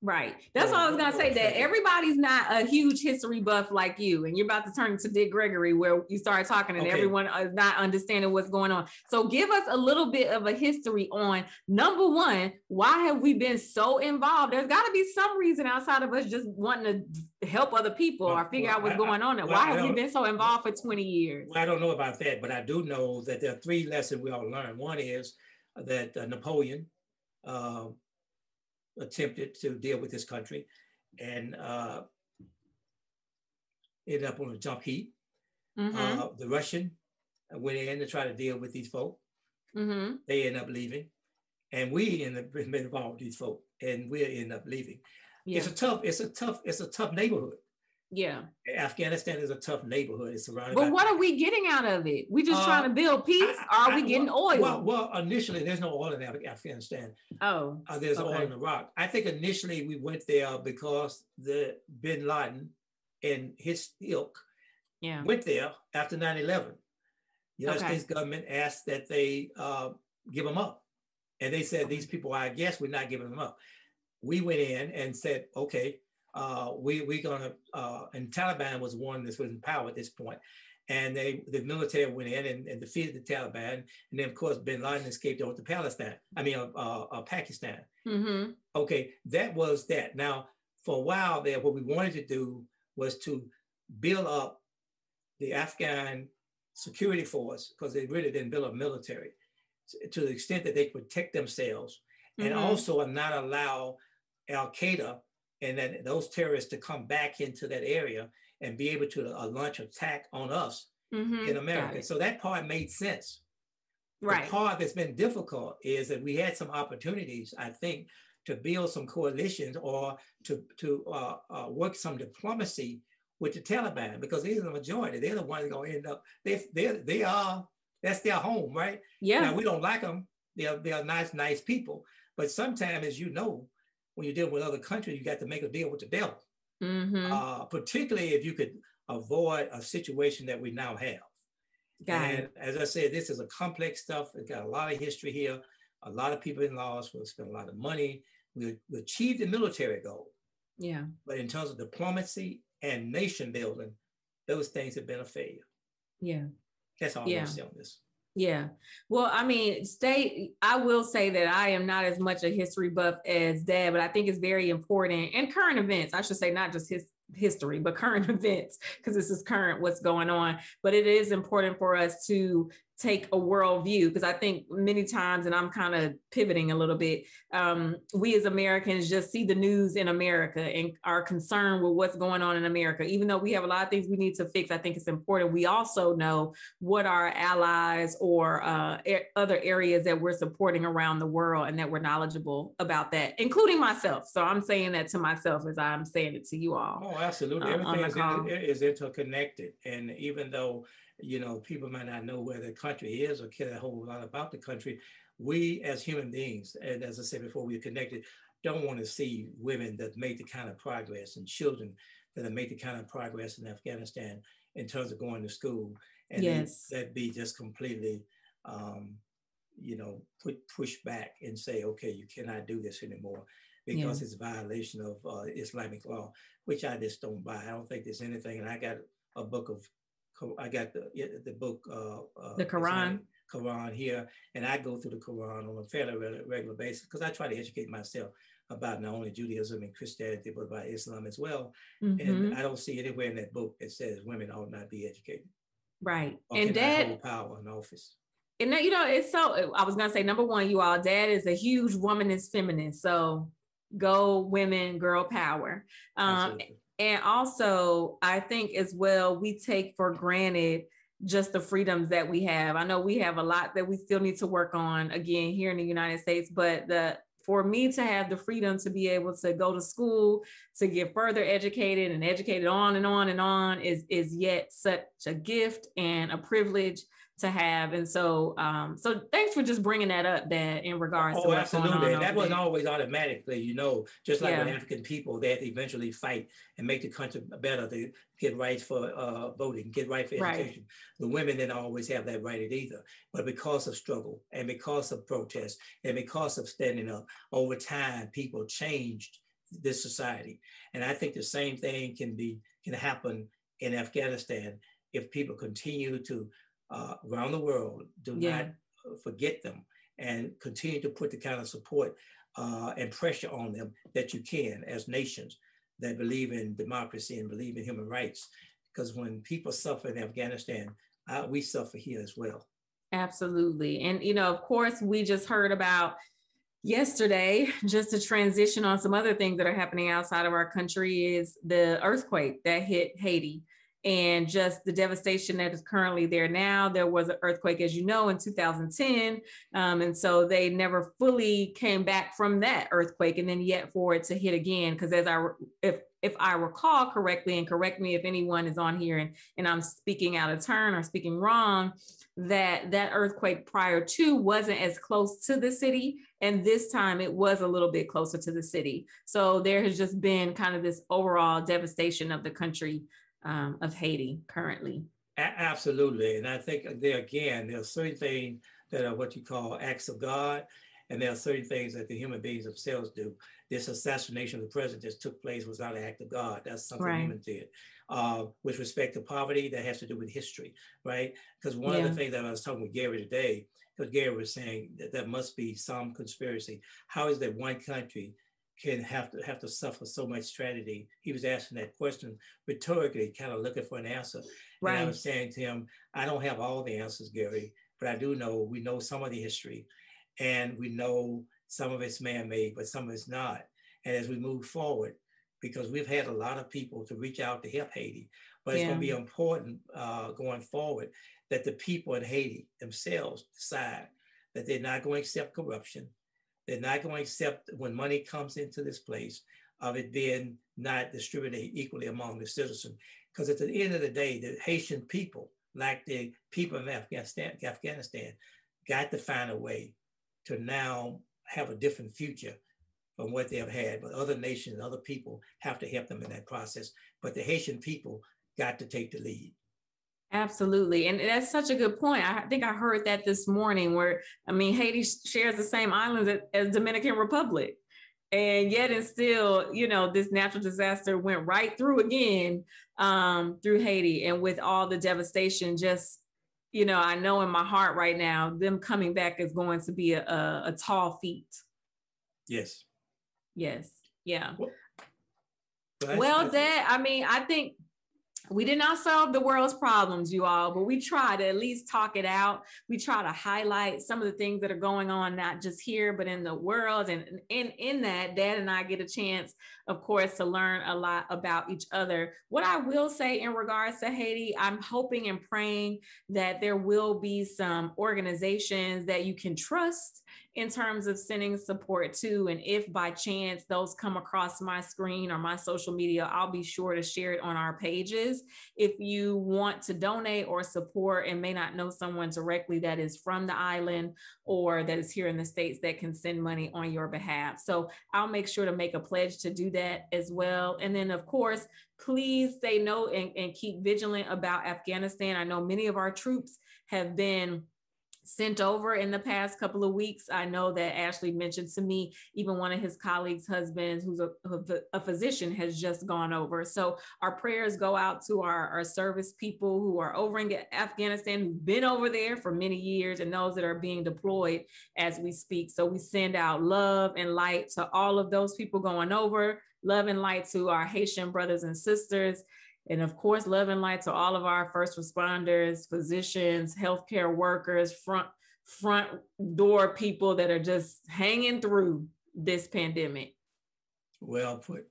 A: Right. That's what I was gonna say. That everybody's not a huge history buff like you, and you're about to turn to Dick Gregory, where you start talking, and okay. everyone is not understanding what's going on. So, give us a little bit of a history on number one. Why have we been so involved? There's got to be some reason outside of us just wanting to help other people or figure well, out what's I, going on. And well, why have we been so involved for 20 years?
B: Well, I don't know about that, but I do know that there are three lessons we all learned. One is that uh, Napoleon. Uh, attempted to deal with this country and uh, ended up on a jump heap. Mm-hmm. Uh, the Russian went in to try to deal with these folk. Mm-hmm. They end up leaving. And we end up involved with these folk and we end up leaving. Yeah. It's a tough, it's a tough, it's a tough neighborhood.
A: Yeah.
B: Afghanistan is a tough neighborhood. It's surrounded.
A: But what are we getting out of it? We just uh, trying to build peace. I, are we getting
B: well,
A: oil?
B: Well, well, initially there's no oil in Afghanistan.
A: Oh.
B: Uh, there's okay. oil in Iraq. I think initially we went there because the Bin Laden and his ilk
A: yeah.
B: went there after 9/11. The United okay. States government asked that they uh, give them up, and they said these people, I guess, we're not giving them up. We went in and said, okay uh, we we're gonna uh, and Taliban was one that was in power at this point, and they the military went in and, and defeated the Taliban, and then of course Bin Laden escaped over to Palestine. I mean, uh, uh, uh Pakistan.
A: Mm-hmm.
B: Okay, that was that. Now, for a while there, what we wanted to do was to build up the Afghan security force because they really didn't build a military to the extent that they protect themselves mm-hmm. and also not allow Al Qaeda and then those terrorists to come back into that area and be able to uh, launch attack on us mm-hmm. in America. So that part made sense.
A: Right.
B: The part that's been difficult is that we had some opportunities, I think, to build some coalitions or to to uh, uh, work some diplomacy with the Taliban because these are the majority. They're the ones going to end up. They they they are that's their home, right?
A: Yeah.
B: Now we don't like them. They're they're nice nice people, but sometimes, as you know, when you deal with other countries, you got to make a deal with the devil.
A: Mm-hmm.
B: Uh, particularly if you could avoid a situation that we now have.
A: Got
B: and
A: it.
B: as I said, this is a complex stuff. It's got a lot of history here. A lot of people in laws will spend a lot of money. We, we achieved the military goal.
A: Yeah.
B: But in terms of diplomacy and nation building, those things have been a failure.
A: Yeah.
B: That's all
A: yeah.
B: I'm saying on this.
A: Yeah. Well, I mean, stay, I will say that I am not as much a history buff as dad, but I think it's very important and current events, I should say, not just his history, but current events, because this is current what's going on. But it is important for us to take a world view because I think many times, and I'm kind of pivoting a little bit, um, we as Americans just see the news in America and are concerned with what's going on in America. Even though we have a lot of things we need to fix, I think it's important. We also know what our allies or uh, other areas that we're supporting around the world and that we're knowledgeable about that, including myself. So I'm saying that to myself as I'm saying it to you all.
B: Oh, absolutely. Um, Everything is, in, is interconnected. And even though you know, people might not know where the country is or care a whole lot about the country. We as human beings, and as I said before, we're connected, don't want to see women that made the kind of progress and children that have made the kind of progress in Afghanistan in terms of going to school. And yes. that be just completely, um, you know, put push back and say, okay, you cannot do this anymore because yeah. it's a violation of uh, Islamic law, which I just don't buy. I don't think there's anything. And I got a book of I got the the book, uh, uh,
A: the Quran.
B: Quran here, and I go through the Quran on a fairly regular basis because I try to educate myself about not only Judaism and Christianity, but about Islam as well. Mm-hmm. And I don't see anywhere in that book that says women ought not be educated.
A: Right. and dad
B: hold power in office.
A: And you know, it's so I was gonna say number one, you all, dad is a huge womanist feminist. So go women, girl power. Um, and also, I think as well, we take for granted just the freedoms that we have. I know we have a lot that we still need to work on again here in the United States, but the for me to have the freedom to be able to go to school, to get further educated and educated on and on and on is is yet such a gift and a privilege to have. And so, um, so thanks for just bringing that up, That in regards
B: oh,
A: to
B: absolutely. That wasn't always automatically, you know, just like yeah. with African people, they had to eventually fight and make the country better to get rights for uh, voting, get right for education. Right. The women didn't always have that right either. But because of struggle and because of protest and because of standing up, over time, people changed this society. And I think the same thing can be can happen in Afghanistan if people continue to uh, around the world. Do yeah. not uh, forget them and continue to put the kind of support uh, and pressure on them that you can as nations that believe in democracy and believe in human rights. Because when people suffer in Afghanistan, uh, we suffer here as well.
A: Absolutely. And, you know, of course, we just heard about yesterday, just to transition on some other things that are happening outside of our country, is the earthquake that hit Haiti and just the devastation that is currently there now. There was an earthquake, as you know, in 2010. Um, and so they never fully came back from that earthquake. And then yet for it to hit again, because as I, if, if I recall correctly, and correct me if anyone is on here and, and I'm speaking out of turn or speaking wrong, that that earthquake prior to wasn't as close to the city and this time it was a little bit closer to the city so there has just been kind of this overall devastation of the country um, of Haiti currently.
B: A- absolutely. And I think there again, there are certain things that are what you call acts of God, and there are certain things that the human beings themselves do. This assassination of the president that took place was not an act of God. That's something right. human did. Uh, with respect to poverty, that has to do with history, right? Because one yeah. of the things that I was talking with Gary today, because Gary was saying that there must be some conspiracy. How is that one country can have to have to suffer so much tragedy? He was asking that question rhetorically, kind of looking for an answer. Right. And I was saying to him, I don't have all the answers, Gary, but I do know we know some of the history, and we know some of it's man-made, but some of it's not. And as we move forward, because we've had a lot of people to reach out to help Haiti, but it's going to be important uh, going forward that the people in Haiti themselves decide that they're not going to accept corruption they're not going to accept when money comes into this place of it being not distributed equally among the citizens. Because at the end of the day, the Haitian people, like the people of Afghanistan, Afghanistan, got to find a way to now have a different future from what they have had. But other nations, other people have to help them in that process. But the Haitian people got to take the lead.
A: Absolutely. And that's such a good point. I think I heard that this morning where, I mean, Haiti shares the same islands as Dominican Republic. And yet and still, you know, this natural disaster went right through again um, through Haiti. And with all the devastation, just, you know, I know in my heart right now, them coming back is going to be a, a, a tall feat.
B: Yes.
A: Yes. Yeah. Well, well Dad, I mean, I think we did not solve the world's problems, you all, but we try to at least talk it out. We try to highlight some of the things that are going on, not just here, but in the world. And in, in that, Dad and I get a chance, of course, to learn a lot about each other. What I will say in regards to Haiti, I'm hoping and praying that there will be some organizations that you can trust in terms of sending support to. And if by chance those come across my screen or my social media, I'll be sure to share it on our pages. If you want to donate or support and may not know someone directly that is from the island or that is here in the States that can send money on your behalf. So I'll make sure to make a pledge to do that as well. And then, of course, please say no and, and keep vigilant about Afghanistan. I know many of our troops have been sent over in the past couple of weeks. I know that Ashley mentioned to me, even one of his colleagues' husbands, who's a, a physician, has just gone over. So our prayers go out to our, our service people who are over in Afghanistan, who've been over there for many years, and those that are being deployed as we speak. So we send out love and light to all of those people going over, love and light to our Haitian brothers and sisters. And of course, love and light to all of our first responders, physicians, healthcare workers, front front door people that are just hanging through this pandemic.
B: Well put.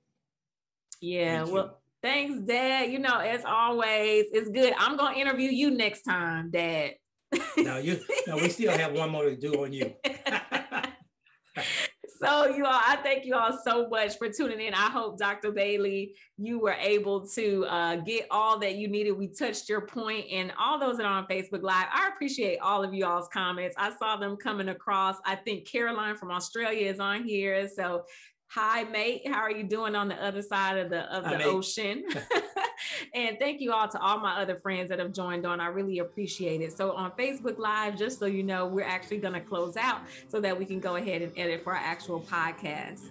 A: Yeah, Thank well, you. thanks, Dad. You know, as always, it's good. I'm gonna interview you next time, Dad.
B: no, you no, we still have one more to do on you.
A: so you all, I thank you all so much for tuning in. I hope Dr. Bailey, you were able to uh, get all that you needed. We touched your point, and all those that are on Facebook Live. I appreciate all of you all's comments. I saw them coming across. I think Caroline from Australia is on here. So Hi, mate. How are you doing on the other side of the of the ocean? and thank you all to all my other friends that have joined on. I really appreciate it. So on Facebook Live, just so you know, we're actually going to close out so that we can go ahead and edit for our actual podcast.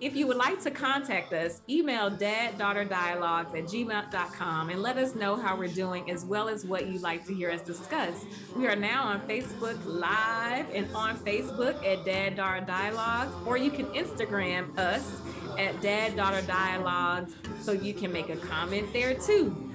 A: If you would like to contact us, email daddaughterdialogues at gmail.com and let us know how we're doing as well as what you'd like to hear us discuss. We are now on Facebook Live and on Facebook at Dad Daughter Dialogues, or you can Instagram us at Dad Daughter Dialogues so you can make a comment there too.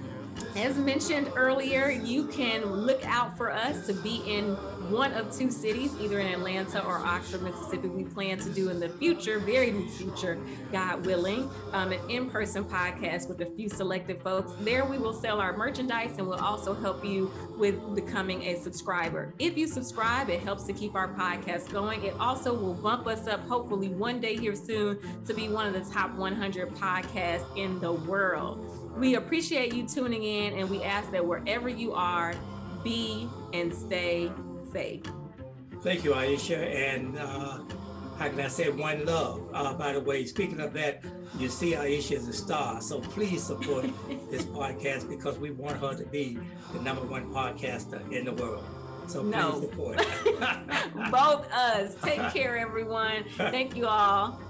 A: As mentioned earlier, you can look out for us to be in one of two cities, either in Atlanta or Oxford, Mississippi. We plan to do in the future, very future, God willing, um, an in person podcast with a few selected folks. There we will sell our merchandise and we'll also help you with becoming a subscriber. If you subscribe, it helps to keep our podcast going. It also will bump us up, hopefully, one day here soon to be one of the top 100 podcasts in the world. We appreciate you tuning in and we ask that wherever you are, be and stay safe.
B: Thank you, Aisha. And uh, how can I say one love? Uh, by the way, speaking of that, you see Aisha is a star. So please support this podcast because we want her to be the number one podcaster in the world. So please no. support.
A: Both us. Take care, everyone. Thank you all.